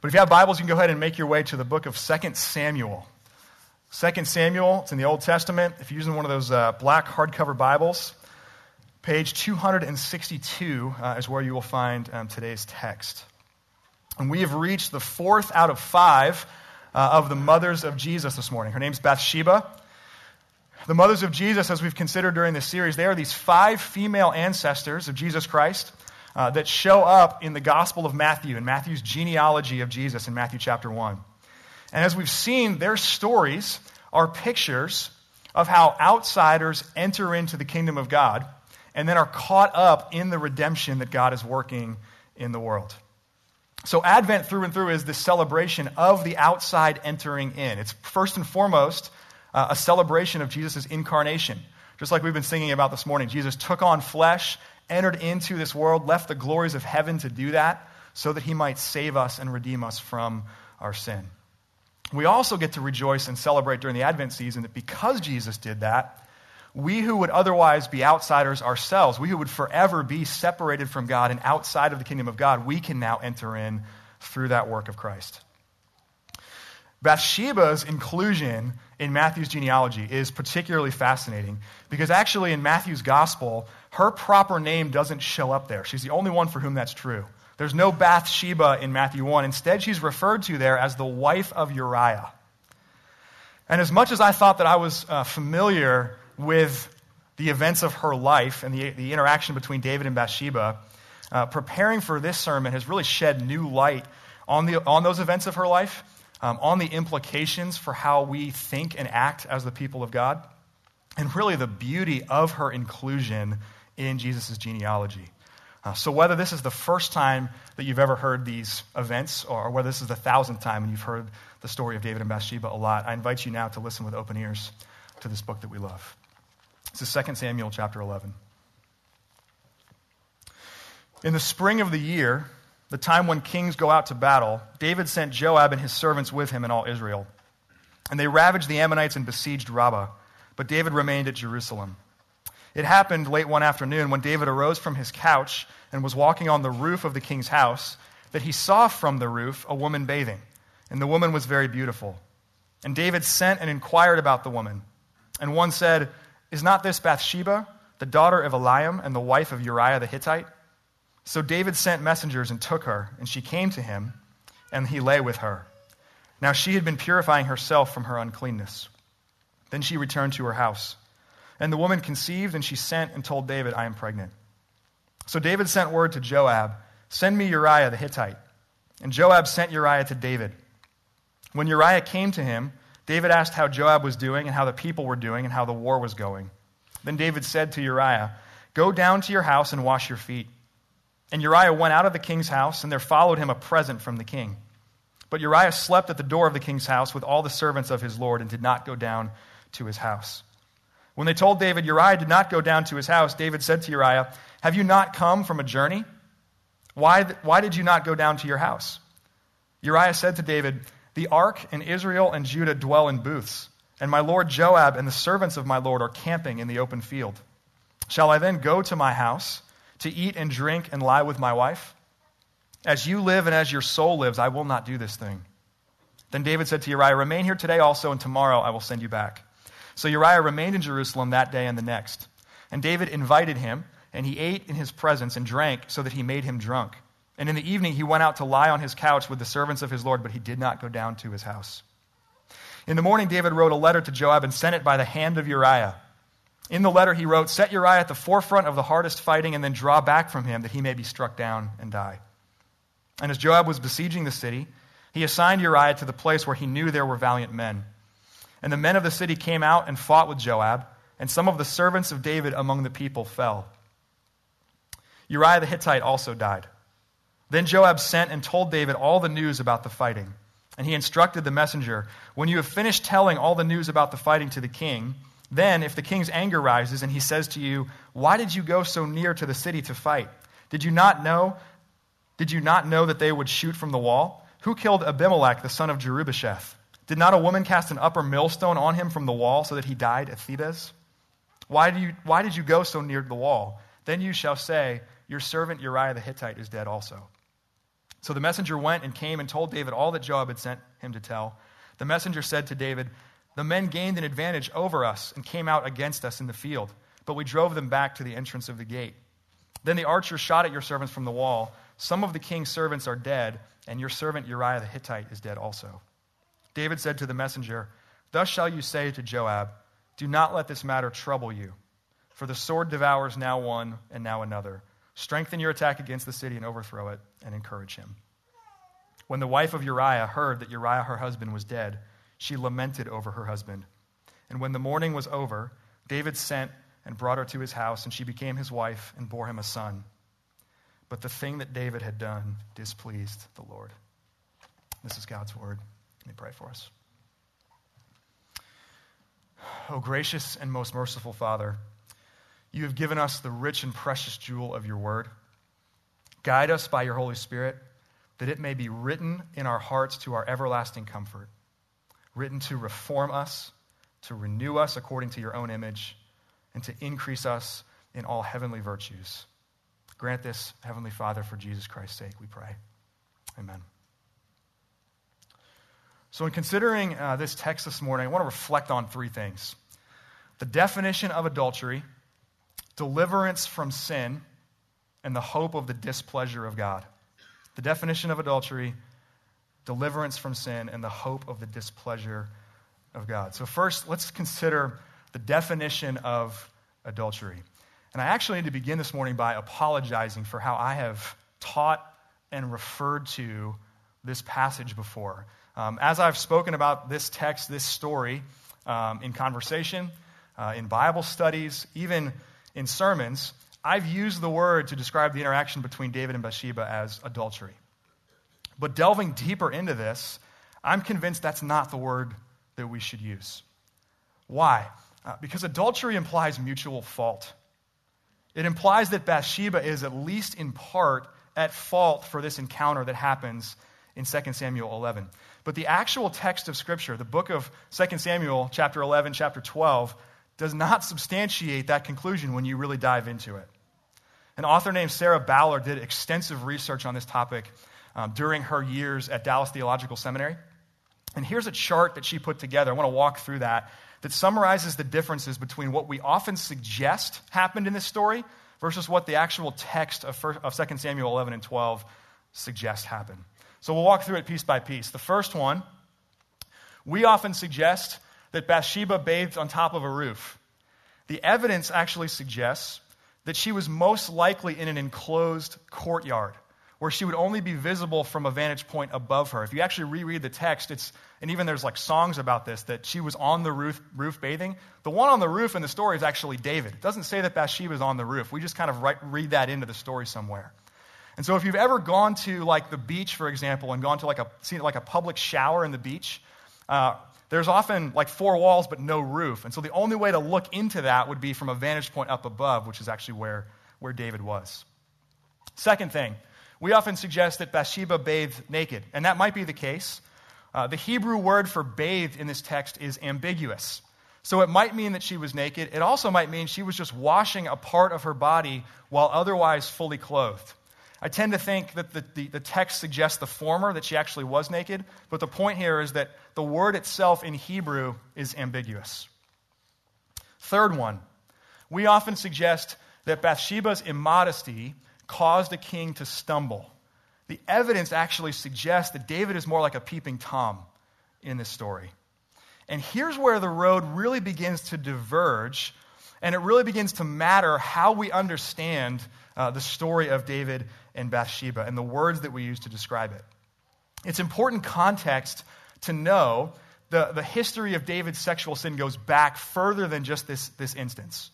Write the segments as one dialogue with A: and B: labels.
A: But if you have Bibles, you can go ahead and make your way to the book of 2 Samuel. 2 Samuel, it's in the Old Testament. If you're using one of those uh, black hardcover Bibles, page 262 uh, is where you will find um, today's text. And we have reached the fourth out of five uh, of the mothers of Jesus this morning. Her name's Bathsheba. The mothers of Jesus, as we've considered during this series, they are these five female ancestors of Jesus Christ uh, that show up in the Gospel of Matthew, in Matthew's genealogy of Jesus in Matthew chapter 1. And as we've seen, their stories are pictures of how outsiders enter into the kingdom of God and then are caught up in the redemption that God is working in the world. So, Advent through and through is this celebration of the outside entering in. It's first and foremost uh, a celebration of Jesus' incarnation. Just like we've been singing about this morning, Jesus took on flesh, entered into this world, left the glories of heaven to do that, so that he might save us and redeem us from our sin. We also get to rejoice and celebrate during the Advent season that because Jesus did that, we who would otherwise be outsiders ourselves, we who would forever be separated from God and outside of the kingdom of God, we can now enter in through that work of Christ. Bathsheba's inclusion in Matthew's genealogy is particularly fascinating because actually in Matthew's gospel, her proper name doesn't show up there. She's the only one for whom that's true. There's no Bathsheba in Matthew 1. Instead, she's referred to there as the wife of Uriah. And as much as I thought that I was uh, familiar with the events of her life and the, the interaction between David and Bathsheba, uh, preparing for this sermon has really shed new light on, the, on those events of her life, um, on the implications for how we think and act as the people of God, and really the beauty of her inclusion in Jesus' genealogy. Uh, so, whether this is the first time that you've ever heard these events, or whether this is the thousandth time and you've heard the story of David and Bathsheba a lot, I invite you now to listen with open ears to this book that we love. This is 2 Samuel chapter 11. In the spring of the year, the time when kings go out to battle, David sent Joab and his servants with him and all Israel. And they ravaged the Ammonites and besieged Rabbah, but David remained at Jerusalem. It happened late one afternoon when David arose from his couch and was walking on the roof of the king's house that he saw from the roof a woman bathing, and the woman was very beautiful. And David sent and inquired about the woman. And one said, Is not this Bathsheba, the daughter of Eliam and the wife of Uriah the Hittite? So David sent messengers and took her, and she came to him, and he lay with her. Now she had been purifying herself from her uncleanness. Then she returned to her house. And the woman conceived, and she sent and told David, I am pregnant. So David sent word to Joab, Send me Uriah the Hittite. And Joab sent Uriah to David. When Uriah came to him, David asked how Joab was doing, and how the people were doing, and how the war was going. Then David said to Uriah, Go down to your house and wash your feet. And Uriah went out of the king's house, and there followed him a present from the king. But Uriah slept at the door of the king's house with all the servants of his Lord, and did not go down to his house. When they told David Uriah did not go down to his house, David said to Uriah, Have you not come from a journey? Why, why did you not go down to your house? Uriah said to David, The ark and Israel and Judah dwell in booths, and my lord Joab and the servants of my lord are camping in the open field. Shall I then go to my house to eat and drink and lie with my wife? As you live and as your soul lives, I will not do this thing. Then David said to Uriah, Remain here today also, and tomorrow I will send you back. So Uriah remained in Jerusalem that day and the next. And David invited him, and he ate in his presence and drank so that he made him drunk. And in the evening he went out to lie on his couch with the servants of his Lord, but he did not go down to his house. In the morning, David wrote a letter to Joab and sent it by the hand of Uriah. In the letter, he wrote, Set Uriah at the forefront of the hardest fighting, and then draw back from him that he may be struck down and die. And as Joab was besieging the city, he assigned Uriah to the place where he knew there were valiant men. And the men of the city came out and fought with Joab, and some of the servants of David among the people fell. Uriah the Hittite also died. Then Joab sent and told David all the news about the fighting. And he instructed the messenger When you have finished telling all the news about the fighting to the king, then if the king's anger rises and he says to you, Why did you go so near to the city to fight? Did you not know? Did you not know that they would shoot from the wall? Who killed Abimelech, the son of Jerubbesheth? Did not a woman cast an upper millstone on him from the wall so that he died at Thebez? Why, do you, why did you go so near the wall? Then you shall say, Your servant Uriah the Hittite is dead also. So the messenger went and came and told David all that Joab had sent him to tell. The messenger said to David, The men gained an advantage over us and came out against us in the field, but we drove them back to the entrance of the gate. Then the archers shot at your servants from the wall. Some of the king's servants are dead, and your servant Uriah the Hittite is dead also. David said to the messenger, Thus shall you say to Joab, Do not let this matter trouble you, for the sword devours now one and now another. Strengthen your attack against the city and overthrow it, and encourage him. When the wife of Uriah heard that Uriah her husband was dead, she lamented over her husband. And when the mourning was over, David sent and brought her to his house, and she became his wife and bore him a son. But the thing that David had done displeased the Lord. This is God's word. Let me pray for us. O oh, gracious and most merciful Father, you have given us the rich and precious jewel of your word. Guide us by your Holy Spirit that it may be written in our hearts to our everlasting comfort, written to reform us, to renew us according to your own image, and to increase us in all heavenly virtues. Grant this, Heavenly Father, for Jesus Christ's sake, we pray. Amen. So, in considering uh, this text this morning, I want to reflect on three things the definition of adultery deliverance from sin, and the hope of the displeasure of God. The definition of adultery, deliverance from sin, and the hope of the displeasure of God. So, first, let's consider the definition of adultery. And I actually need to begin this morning by apologizing for how I have taught and referred to this passage before. Um, as I've spoken about this text, this story, um, in conversation, uh, in Bible studies, even in sermons, I've used the word to describe the interaction between David and Bathsheba as adultery. But delving deeper into this, I'm convinced that's not the word that we should use. Why? Uh, because adultery implies mutual fault. It implies that Bathsheba is, at least in part, at fault for this encounter that happens in 2 Samuel 11. But the actual text of Scripture, the book of 2 Samuel, chapter 11, chapter 12, does not substantiate that conclusion when you really dive into it. An author named Sarah Bowler did extensive research on this topic um, during her years at Dallas Theological Seminary. And here's a chart that she put together. I want to walk through that, that summarizes the differences between what we often suggest happened in this story versus what the actual text of, first, of 2 Samuel 11 and 12 suggests happened. So we'll walk through it piece by piece. The first one, we often suggest that Bathsheba bathed on top of a roof. The evidence actually suggests that she was most likely in an enclosed courtyard where she would only be visible from a vantage point above her. If you actually reread the text, it's, and even there's like songs about this, that she was on the roof, roof bathing. The one on the roof in the story is actually David. It doesn't say that Bathsheba is on the roof. We just kind of read that into the story somewhere. And so if you've ever gone to like the beach, for example, and gone to like a, seen like a public shower in the beach, uh, there's often like four walls but no roof. And so the only way to look into that would be from a vantage point up above, which is actually where, where David was. Second thing, we often suggest that Bathsheba bathed naked, and that might be the case. Uh, the Hebrew word for bathed in this text is ambiguous. So it might mean that she was naked. It also might mean she was just washing a part of her body while otherwise fully clothed. I tend to think that the, the, the, text suggests the former, that she actually was naked, but the point here is that the word itself in Hebrew is ambiguous. Third one, we often suggest that Bathsheba's immodesty caused a king to stumble. The evidence actually suggests that David is more like a peeping Tom in this story. And here's where the road really begins to diverge, and it really begins to matter how we understand uh, the story of David and Bathsheba and the words that we use to describe it. It's important context to know the, the history of David's sexual sin goes back further than just this, this instance.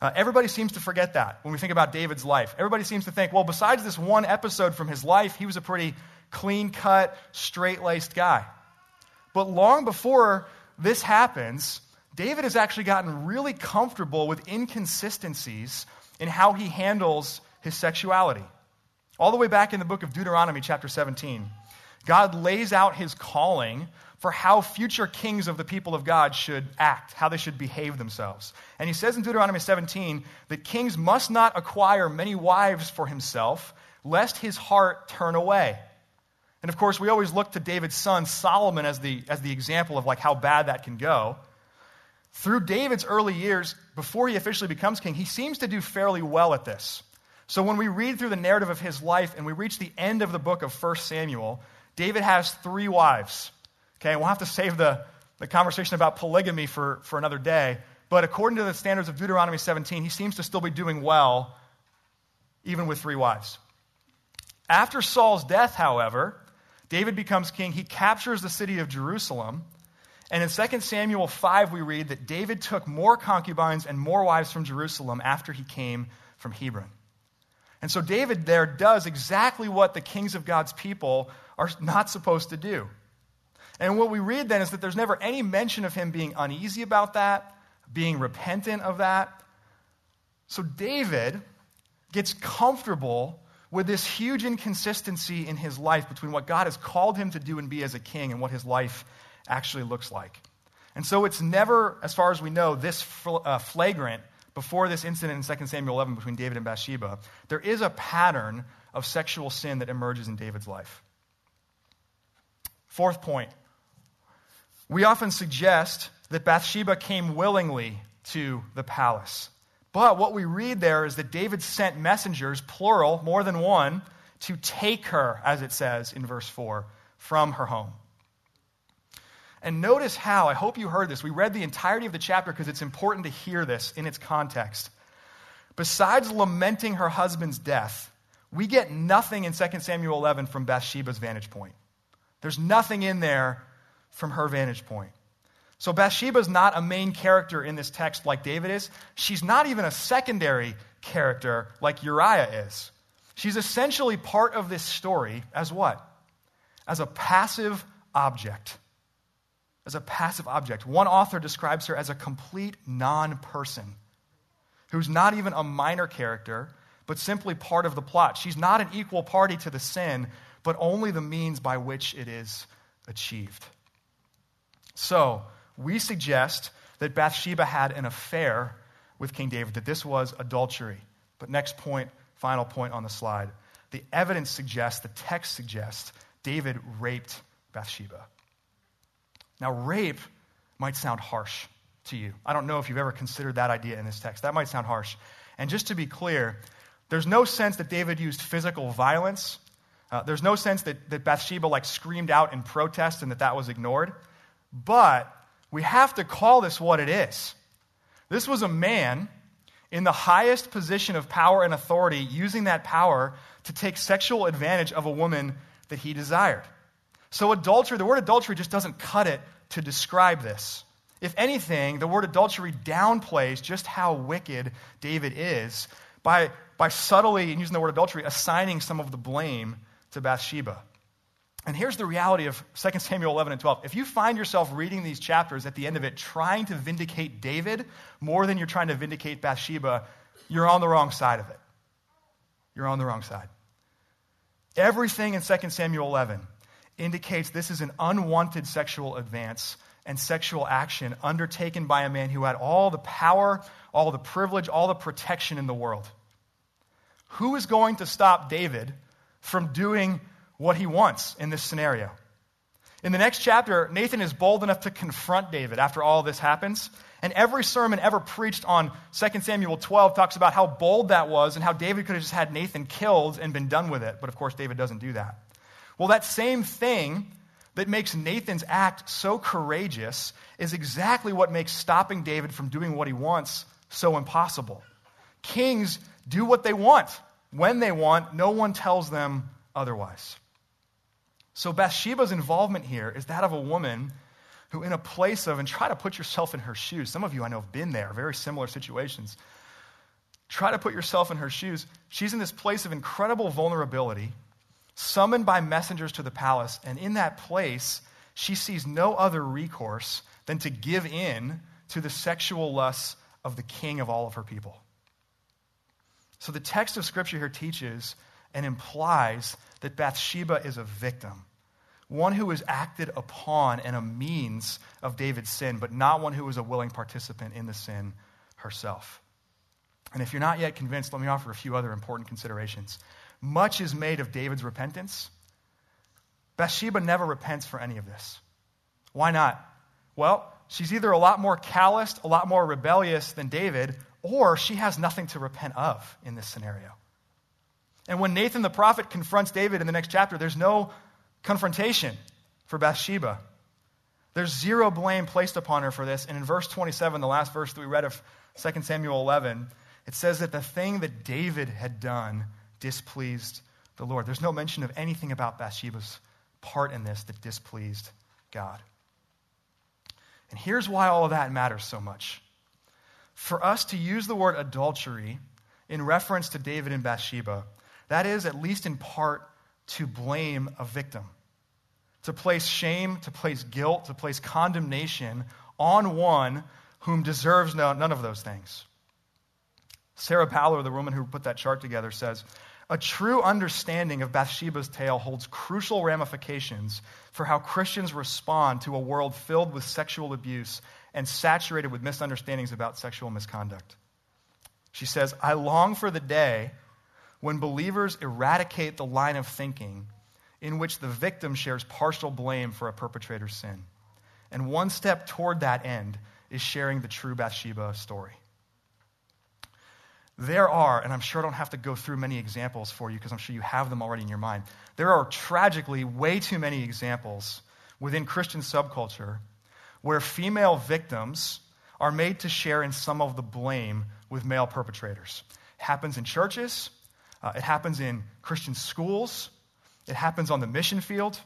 A: Uh, everybody seems to forget that when we think about David's life. Everybody seems to think, well, besides this one episode from his life, he was a pretty clean cut, straight laced guy. But long before this happens, David has actually gotten really comfortable with inconsistencies in how he handles his sexuality. All the way back in the book of Deuteronomy, chapter 17, God lays out his calling for how future kings of the people of God should act, how they should behave themselves. And he says in Deuteronomy 17 that kings must not acquire many wives for himself, lest his heart turn away. And of course, we always look to David's son Solomon as the, as the example of like how bad that can go. Through David's early years, before he officially becomes king, he seems to do fairly well at this. So when we read through the narrative of his life and we reach the end of the book of 1 Samuel, David has three wives. Okay, we'll have to save the, the conversation about polygamy for, for another day. But according to the standards of Deuteronomy 17, he seems to still be doing well, even with three wives. After Saul's death, however, David becomes king. He captures the city of Jerusalem. And in 2 Samuel 5, we read that David took more concubines and more wives from Jerusalem after he came from Hebron. And so David there does exactly what the kings of God's people are not supposed to do. And what we read then is that there's never any mention of him being uneasy about that, being repentant of that. So David gets comfortable with this huge inconsistency in his life between what God has called him to do and be as a king and what his life actually looks like. And so it's never, as far as we know, this uh, flagrant before this incident in 2 Samuel 11 between David and Bathsheba. There is a pattern of sexual sin that emerges in David's life. Fourth point we often suggest that Bathsheba came willingly to the palace. But what we read there is that David sent messengers, plural, more than one, to take her, as it says in verse 4, from her home. And notice how, I hope you heard this. We read the entirety of the chapter because it's important to hear this in its context. Besides lamenting her husband's death, we get nothing in 2 Samuel 11 from Bathsheba's vantage point. There's nothing in there from her vantage point. So Bathsheba is not a main character in this text like David is. She's not even a secondary character like Uriah is. She's essentially part of this story as what? As a passive object. As a passive object. One author describes her as a complete non person who's not even a minor character, but simply part of the plot. She's not an equal party to the sin, but only the means by which it is achieved. So, we suggest that Bathsheba had an affair with King David, that this was adultery. But next point, final point on the slide. The evidence suggests, the text suggests, David raped Bathsheba. Now, rape might sound harsh to you. I don't know if you've ever considered that idea in this text. That might sound harsh. And just to be clear, there's no sense that David used physical violence. Uh, there's no sense that, that Bathsheba like screamed out in protest and that that was ignored. But we have to call this what it is. This was a man in the highest position of power and authority using that power to take sexual advantage of a woman that he desired. So, adultery, the word adultery just doesn't cut it to describe this. If anything, the word adultery downplays just how wicked David is by, by subtly, and using the word adultery, assigning some of the blame to Bathsheba. And here's the reality of 2 Samuel 11 and 12. If you find yourself reading these chapters at the end of it trying to vindicate David more than you're trying to vindicate Bathsheba, you're on the wrong side of it. You're on the wrong side. Everything in 2 Samuel 11 indicates this is an unwanted sexual advance and sexual action undertaken by a man who had all the power, all the privilege, all the protection in the world. Who is going to stop David from doing what he wants in this scenario. In the next chapter, Nathan is bold enough to confront David after all this happens. And every sermon ever preached on 2 Samuel 12 talks about how bold that was and how David could have just had Nathan killed and been done with it. But of course, David doesn't do that. Well, that same thing that makes Nathan's act so courageous is exactly what makes stopping David from doing what he wants so impossible. Kings do what they want when they want, no one tells them otherwise. So Bathsheba's involvement here is that of a woman who, in a place of, and try to put yourself in her shoes. Some of you I know have been there, very similar situations. Try to put yourself in her shoes. She's in this place of incredible vulnerability, summoned by messengers to the palace, and in that place, she sees no other recourse than to give in to the sexual lusts of the king of all of her people. So the text of Scripture here teaches and implies that Bathsheba is a victim, one who is acted upon and a means of David's sin, but not one who was a willing participant in the sin herself. And if you're not yet convinced, let me offer a few other important considerations. Much is made of David's repentance, Bathsheba never repents for any of this. Why not? Well, she's either a lot more calloused, a lot more rebellious than David, or she has nothing to repent of in this scenario. And when Nathan the prophet confronts David in the next chapter, there's no confrontation for Bathsheba. There's zero blame placed upon her for this. And in verse 27, the last verse that we read of 2 Samuel 11, it says that the thing that David had done displeased the Lord. There's no mention of anything about Bathsheba's part in this that displeased God. And here's why all of that matters so much. For us to use the word adultery in reference to David and Bathsheba, that is, at least in part, to blame a victim, to place shame, to place guilt, to place condemnation on one whom deserves no, none of those things. Sarah Bowler, the woman who put that chart together, says a true understanding of Bathsheba's tale holds crucial ramifications for how Christians respond to a world filled with sexual abuse and saturated with misunderstandings about sexual misconduct. She says, I long for the day when believers eradicate the line of thinking in which the victim shares partial blame for a perpetrator's sin. And one step toward that end is sharing the true Bathsheba story. There are, and I'm sure I don't have to go through many examples for you because I'm sure you have them already in your mind. There are tragically way too many examples within Christian subculture where female victims are made to share in some of the blame with male perpetrators. It happens in churches, uh, it happens in Christian schools, it happens on the mission field.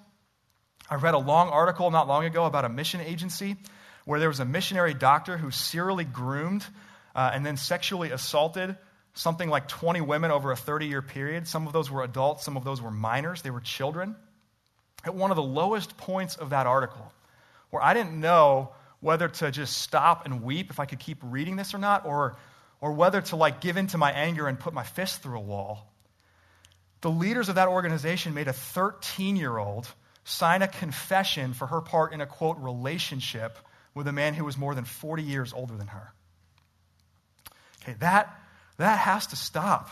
A: I read a long article not long ago about a mission agency where there was a missionary doctor who serially groomed uh, and then sexually assaulted something like 20 women over a 30 year period. Some of those were adults, some of those were minors, they were children. At one of the lowest points of that article, where I didn't know whether to just stop and weep if I could keep reading this or not, or, or whether to like give in to my anger and put my fist through a wall. The leaders of that organization made a 13 year old sign a confession for her part in a quote relationship with a man who was more than 40 years older than her. Okay, that, that has to stop.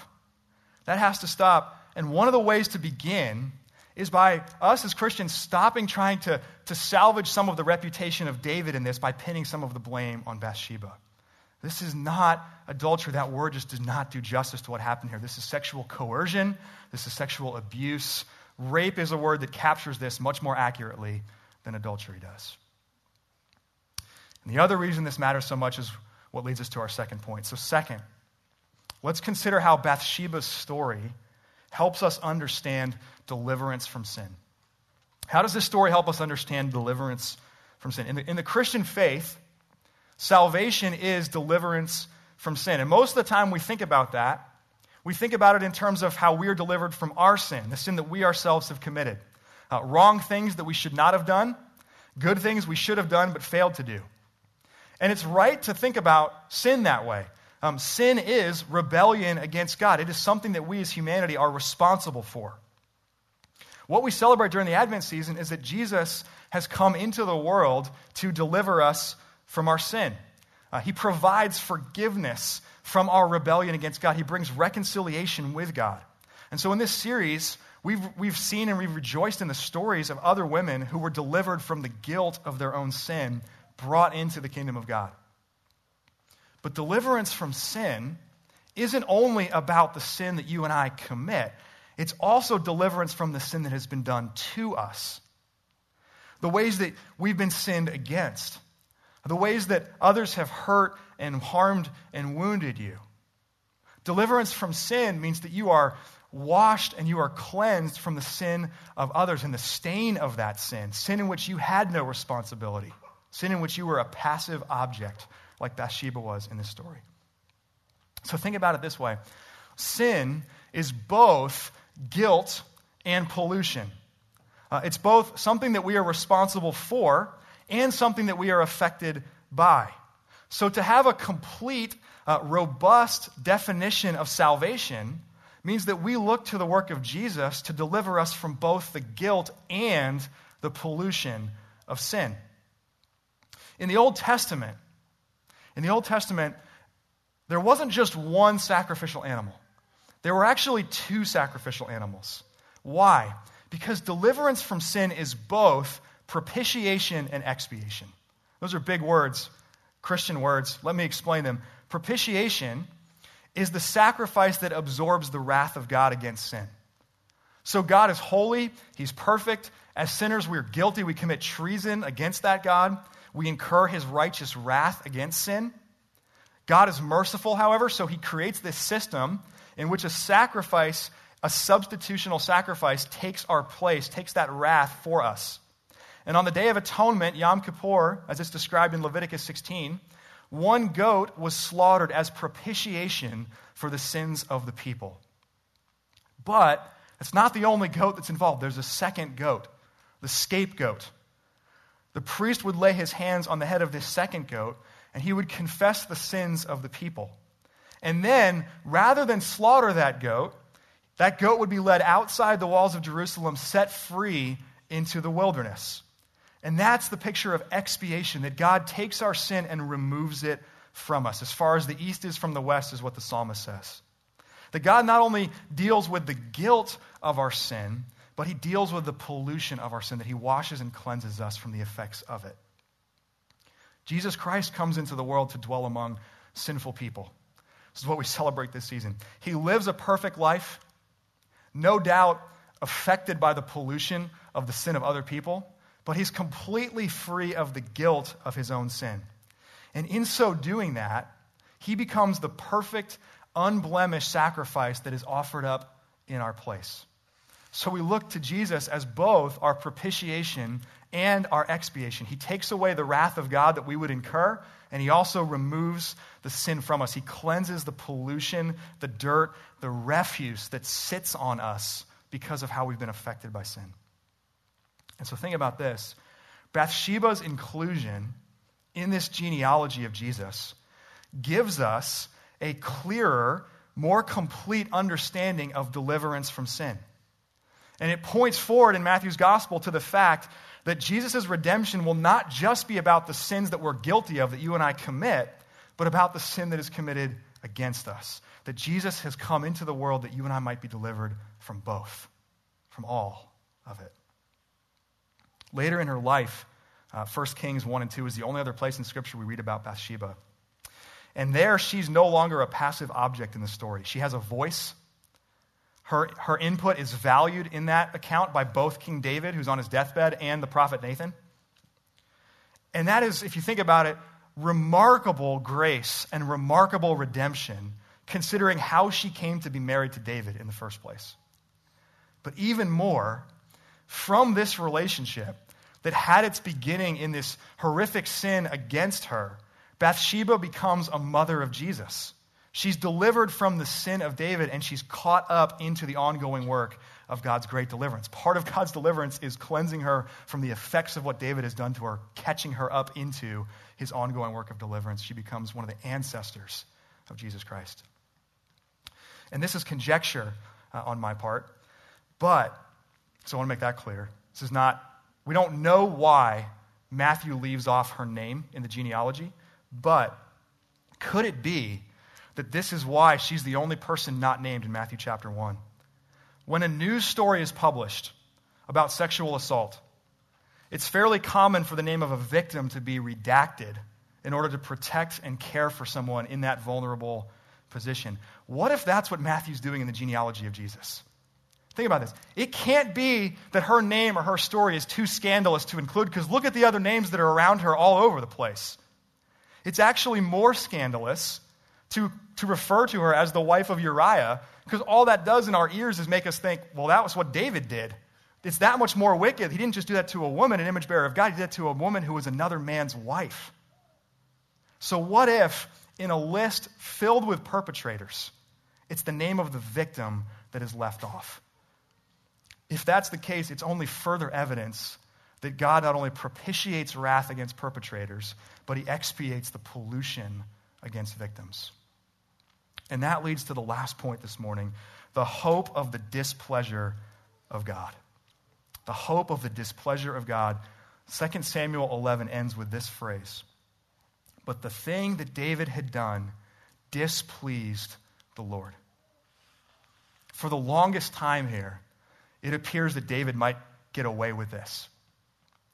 A: That has to stop. And one of the ways to begin is by us as Christians stopping trying to, to salvage some of the reputation of David in this by pinning some of the blame on Bathsheba. This is not adultery. That word just does not do justice to what happened here. This is sexual coercion. This is sexual abuse. Rape is a word that captures this much more accurately than adultery does. And the other reason this matters so much is what leads us to our second point. So, second, let's consider how Bathsheba's story helps us understand deliverance from sin. How does this story help us understand deliverance from sin? In the, in the Christian faith, salvation is deliverance from sin. And most of the time we think about that, we think about it in terms of how we are delivered from our sin, the sin that we ourselves have committed. Uh, wrong things that we should not have done, good things we should have done but failed to do. And it's right to think about sin that way. Um, sin is rebellion against God, it is something that we as humanity are responsible for. What we celebrate during the Advent season is that Jesus has come into the world to deliver us from our sin. Uh, he provides forgiveness from our rebellion against God. He brings reconciliation with God. And so in this series, we've, we've seen and we've rejoiced in the stories of other women who were delivered from the guilt of their own sin brought into the kingdom of God. But deliverance from sin isn't only about the sin that you and I commit, it's also deliverance from the sin that has been done to us. The ways that we've been sinned against, the ways that others have hurt and harmed and wounded you. Deliverance from sin means that you are washed and you are cleansed from the sin of others and the stain of that sin, sin in which you had no responsibility sin in which you were a passive object, like Bathsheba was in this story. So think about it this way sin is both guilt and pollution. Uh, it's both something that we are responsible for and something that we are affected by. So to have a complete, uh, robust definition of salvation means that we look to the work of Jesus to deliver us from both the guilt and the pollution of sin. In the Old Testament, in the Old Testament, there wasn't just one sacrificial animal. There were actually two sacrificial animals. Why? Because deliverance from sin is both propitiation and expiation. Those are big words, Christian words. Let me explain them. Propitiation is the sacrifice that absorbs the wrath of God against sin. So God is holy, He's perfect. As sinners, we're guilty. We commit treason against that God. We incur His righteous wrath against sin. God is merciful, however, so He creates this system in which a sacrifice, a substitutional sacrifice, takes our place, takes that wrath for us. And on the Day of Atonement, Yom Kippur, as it's described in Leviticus 16, one goat was slaughtered as propitiation for the sins of the people. But it's not the only goat that's involved. There's a second goat, the scapegoat. The priest would lay his hands on the head of this second goat, and he would confess the sins of the people. And then, rather than slaughter that goat, that goat would be led outside the walls of Jerusalem, set free into the wilderness. And that's the picture of expiation that God takes our sin and removes it from us. As far as the east is from the west, is what the psalmist says. That God not only deals with the guilt of our sin, but he deals with the pollution of our sin, that he washes and cleanses us from the effects of it. Jesus Christ comes into the world to dwell among sinful people. This is what we celebrate this season. He lives a perfect life, no doubt affected by the pollution of the sin of other people but he's completely free of the guilt of his own sin. And in so doing that, he becomes the perfect, unblemished sacrifice that is offered up in our place. So we look to Jesus as both our propitiation and our expiation. He takes away the wrath of God that we would incur, and he also removes the sin from us. He cleanses the pollution, the dirt, the refuse that sits on us because of how we've been affected by sin. And so think about this Bathsheba's inclusion in this genealogy of Jesus gives us a clearer, more complete understanding of deliverance from sin. And it points forward in Matthew's gospel to the fact that Jesus' redemption will not just be about the sins that we're guilty of that you and I commit, but about the sin that is committed against us. That Jesus has come into the world that you and I might be delivered from both, from all of it. Later in her life, uh, 1 Kings 1 and 2 is the only other place in Scripture we read about Bathsheba. And there, she's no longer a passive object in the story. She has a voice. Her, her input is valued in that account by both King David, who's on his deathbed, and the prophet Nathan. And that is, if you think about it, remarkable grace and remarkable redemption, considering how she came to be married to David in the first place. But even more, from this relationship that had its beginning in this horrific sin against her, Bathsheba becomes a mother of Jesus. She's delivered from the sin of David and she's caught up into the ongoing work of God's great deliverance. Part of God's deliverance is cleansing her from the effects of what David has done to her, catching her up into his ongoing work of deliverance. She becomes one of the ancestors of Jesus Christ. And this is conjecture uh, on my part, but so I want to make that clear. This is not, we don't know why Matthew leaves off her name in the genealogy, but could it be that this is why she's the only person not named in Matthew chapter 1? When a news story is published about sexual assault, it's fairly common for the name of a victim to be redacted in order to protect and care for someone in that vulnerable position. What if that's what Matthew's doing in the genealogy of Jesus? Think about this. It can't be that her name or her story is too scandalous to include because look at the other names that are around her all over the place. It's actually more scandalous to, to refer to her as the wife of Uriah because all that does in our ears is make us think, well, that was what David did. It's that much more wicked. He didn't just do that to a woman, an image bearer of God, he did that to a woman who was another man's wife. So, what if in a list filled with perpetrators, it's the name of the victim that is left off? If that's the case, it's only further evidence that God not only propitiates wrath against perpetrators, but he expiates the pollution against victims. And that leads to the last point this morning the hope of the displeasure of God. The hope of the displeasure of God. 2 Samuel 11 ends with this phrase But the thing that David had done displeased the Lord. For the longest time here, it appears that David might get away with this.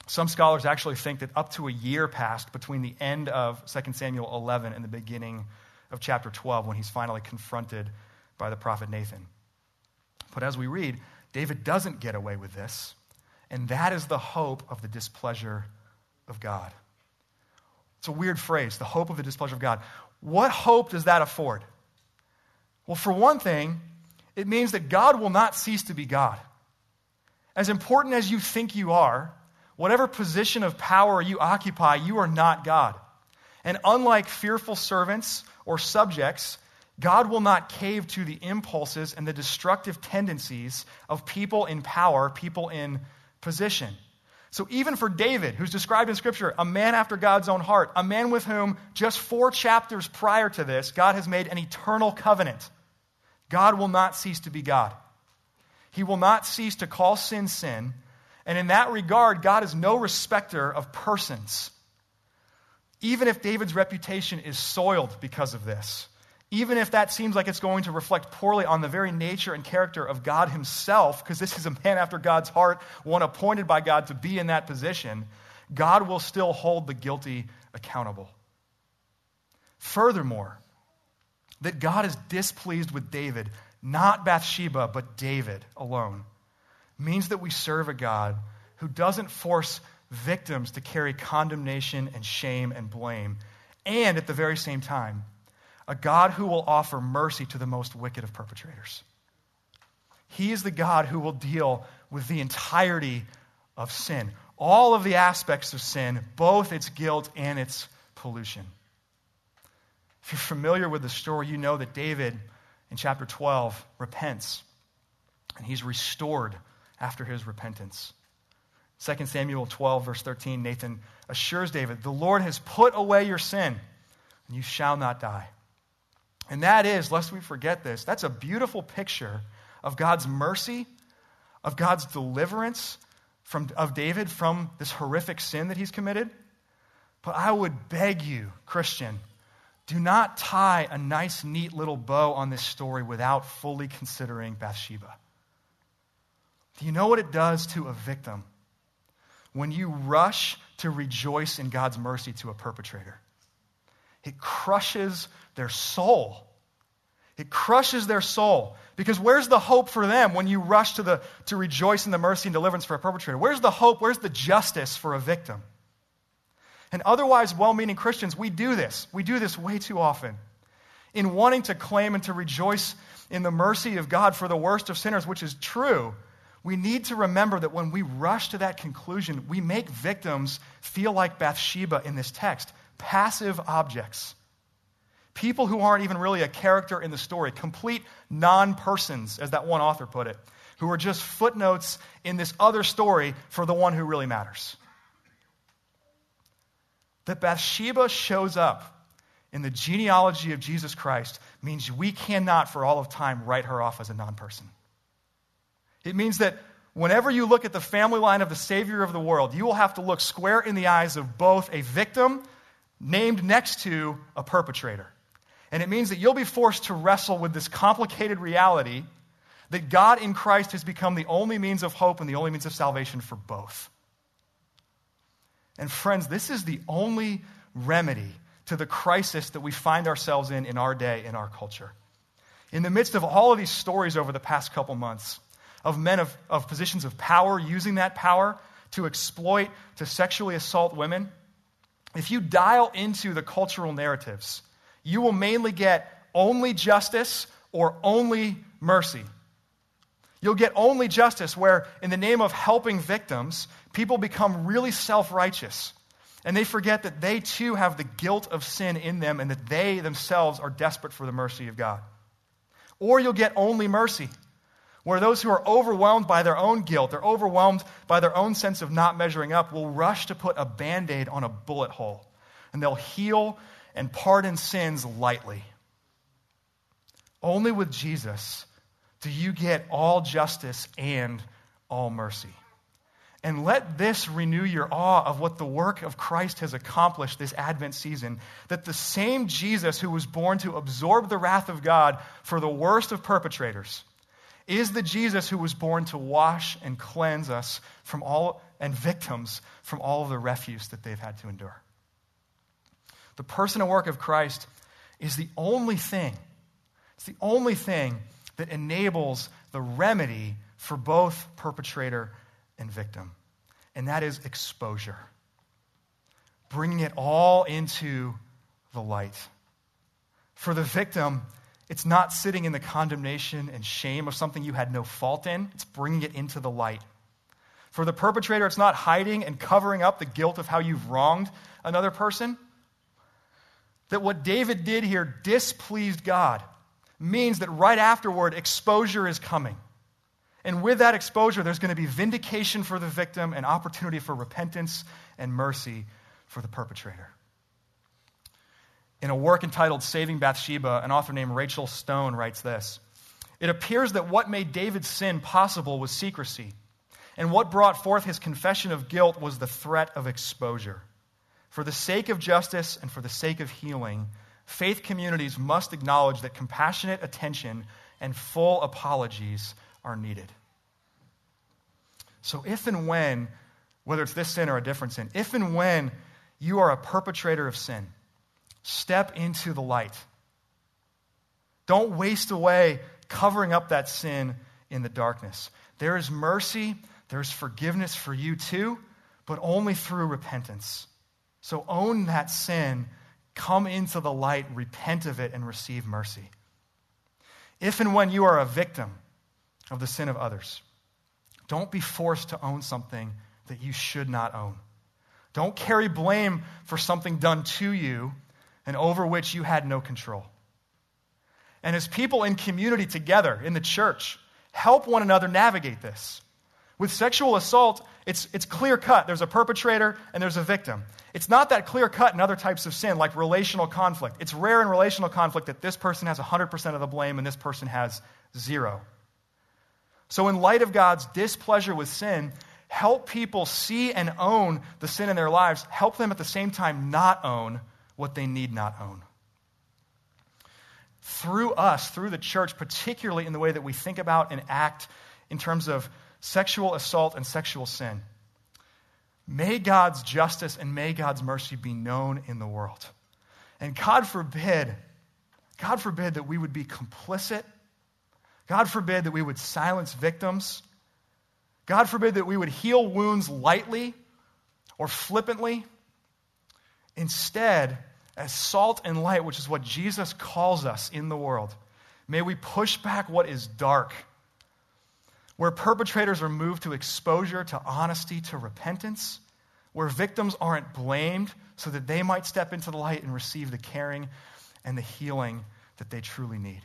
A: Some scholars actually think that up to a year passed between the end of 2 Samuel 11 and the beginning of chapter 12 when he's finally confronted by the prophet Nathan. But as we read, David doesn't get away with this, and that is the hope of the displeasure of God. It's a weird phrase, the hope of the displeasure of God. What hope does that afford? Well, for one thing, it means that God will not cease to be God. As important as you think you are, whatever position of power you occupy, you are not God. And unlike fearful servants or subjects, God will not cave to the impulses and the destructive tendencies of people in power, people in position. So, even for David, who's described in Scripture, a man after God's own heart, a man with whom just four chapters prior to this, God has made an eternal covenant, God will not cease to be God. He will not cease to call sin sin. And in that regard, God is no respecter of persons. Even if David's reputation is soiled because of this, even if that seems like it's going to reflect poorly on the very nature and character of God Himself, because this is a man after God's heart, one appointed by God to be in that position, God will still hold the guilty accountable. Furthermore, that God is displeased with David not Bathsheba, but David alone, means that we serve a God who doesn't force victims to carry condemnation and shame and blame, and at the very same time, a God who will offer mercy to the most wicked of perpetrators. He is the God who will deal with the entirety of sin, all of the aspects of sin, both its guilt and its pollution. If you're familiar with the story, you know that David in chapter 12 repents, and he's restored after his repentance. 2 Samuel 12, verse 13, Nathan assures David, The Lord has put away your sin, and you shall not die. And that is, lest we forget this, that's a beautiful picture of God's mercy, of God's deliverance from, of David from this horrific sin that he's committed. But I would beg you, Christian, do not tie a nice, neat little bow on this story without fully considering Bathsheba. Do you know what it does to a victim when you rush to rejoice in God's mercy to a perpetrator? It crushes their soul. It crushes their soul. Because where's the hope for them when you rush to, the, to rejoice in the mercy and deliverance for a perpetrator? Where's the hope? Where's the justice for a victim? And otherwise, well meaning Christians, we do this. We do this way too often. In wanting to claim and to rejoice in the mercy of God for the worst of sinners, which is true, we need to remember that when we rush to that conclusion, we make victims feel like Bathsheba in this text passive objects. People who aren't even really a character in the story, complete non persons, as that one author put it, who are just footnotes in this other story for the one who really matters. That Bathsheba shows up in the genealogy of Jesus Christ means we cannot, for all of time, write her off as a non person. It means that whenever you look at the family line of the Savior of the world, you will have to look square in the eyes of both a victim named next to a perpetrator. And it means that you'll be forced to wrestle with this complicated reality that God in Christ has become the only means of hope and the only means of salvation for both. And friends, this is the only remedy to the crisis that we find ourselves in in our day, in our culture. In the midst of all of these stories over the past couple months of men of, of positions of power using that power to exploit, to sexually assault women, if you dial into the cultural narratives, you will mainly get only justice or only mercy. You'll get only justice where, in the name of helping victims, people become really self righteous. And they forget that they too have the guilt of sin in them and that they themselves are desperate for the mercy of God. Or you'll get only mercy, where those who are overwhelmed by their own guilt, they're overwhelmed by their own sense of not measuring up, will rush to put a band aid on a bullet hole. And they'll heal and pardon sins lightly. Only with Jesus do you get all justice and all mercy. And let this renew your awe of what the work of Christ has accomplished this Advent season. That the same Jesus who was born to absorb the wrath of God for the worst of perpetrators is the Jesus who was born to wash and cleanse us from all and victims from all of the refuse that they've had to endure. The person and work of Christ is the only thing, it's the only thing that enables the remedy for both perpetrator and victim, and that is exposure. Bringing it all into the light. For the victim, it's not sitting in the condemnation and shame of something you had no fault in, it's bringing it into the light. For the perpetrator, it's not hiding and covering up the guilt of how you've wronged another person. That what David did here displeased God means that right afterward, exposure is coming. And with that exposure, there's going to be vindication for the victim and opportunity for repentance and mercy for the perpetrator. In a work entitled Saving Bathsheba, an author named Rachel Stone writes this It appears that what made David's sin possible was secrecy, and what brought forth his confession of guilt was the threat of exposure. For the sake of justice and for the sake of healing, faith communities must acknowledge that compassionate attention and full apologies are needed. So, if and when, whether it's this sin or a different sin, if and when you are a perpetrator of sin, step into the light. Don't waste away covering up that sin in the darkness. There is mercy, there is forgiveness for you too, but only through repentance. So own that sin, come into the light, repent of it, and receive mercy. If and when you are a victim of the sin of others, don't be forced to own something that you should not own. Don't carry blame for something done to you and over which you had no control. And as people in community together in the church, help one another navigate this. With sexual assault, it's, it's clear cut. There's a perpetrator and there's a victim. It's not that clear cut in other types of sin, like relational conflict. It's rare in relational conflict that this person has 100% of the blame and this person has zero. So, in light of God's displeasure with sin, help people see and own the sin in their lives. Help them at the same time not own what they need not own. Through us, through the church, particularly in the way that we think about and act in terms of sexual assault and sexual sin, may God's justice and may God's mercy be known in the world. And God forbid, God forbid that we would be complicit. God forbid that we would silence victims. God forbid that we would heal wounds lightly or flippantly. Instead, as salt and light, which is what Jesus calls us in the world, may we push back what is dark. Where perpetrators are moved to exposure, to honesty, to repentance, where victims aren't blamed so that they might step into the light and receive the caring and the healing that they truly need.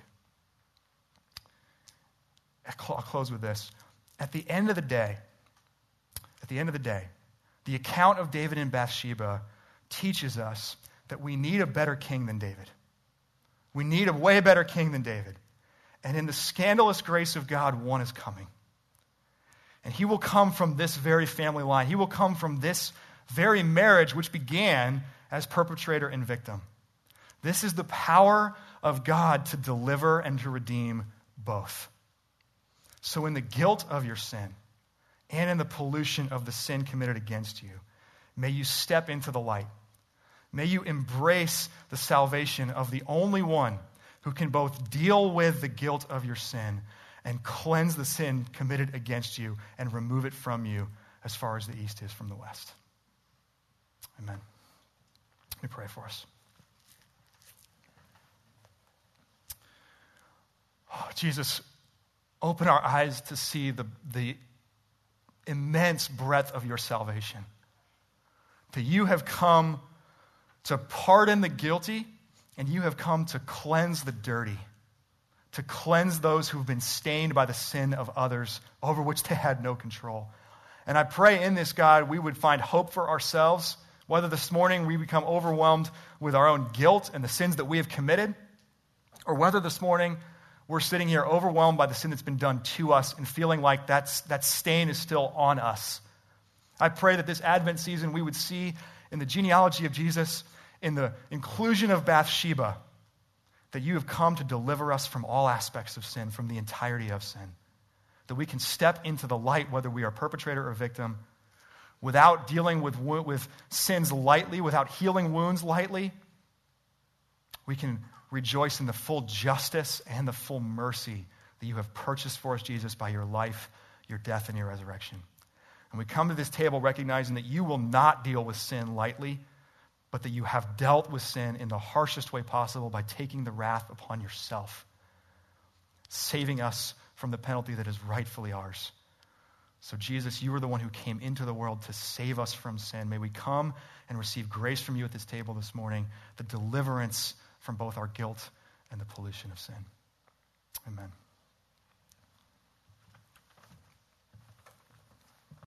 A: I'll close with this. At the end of the day, at the end of the day, the account of David and Bathsheba teaches us that we need a better king than David. We need a way better king than David. And in the scandalous grace of God, one is coming. And he will come from this very family line. He will come from this very marriage, which began as perpetrator and victim. This is the power of God to deliver and to redeem both. So, in the guilt of your sin and in the pollution of the sin committed against you, may you step into the light May you embrace the salvation of the only one who can both deal with the guilt of your sin and cleanse the sin committed against you and remove it from you as far as the east is from the west. Amen. Let me pray for us. Oh, Jesus, open our eyes to see the, the immense breadth of your salvation. That you have come to pardon the guilty, and you have come to cleanse the dirty, to cleanse those who've been stained by the sin of others over which they had no control. And I pray in this, God, we would find hope for ourselves, whether this morning we become overwhelmed with our own guilt and the sins that we have committed, or whether this morning we're sitting here overwhelmed by the sin that's been done to us and feeling like that's, that stain is still on us. I pray that this Advent season we would see in the genealogy of Jesus, in the inclusion of Bathsheba, that you have come to deliver us from all aspects of sin, from the entirety of sin. that we can step into the light, whether we are perpetrator or victim, without dealing with, with sins lightly, without healing wounds lightly. We can rejoice in the full justice and the full mercy that you have purchased for us, Jesus, by your life, your death, and your resurrection. And we come to this table recognizing that you will not deal with sin lightly, but that you have dealt with sin in the harshest way possible by taking the wrath upon yourself, saving us from the penalty that is rightfully ours. So, Jesus, you are the one who came into the world to save us from sin. May we come and receive grace from you at this table this morning, the deliverance from both our guilt and the pollution of sin. Amen.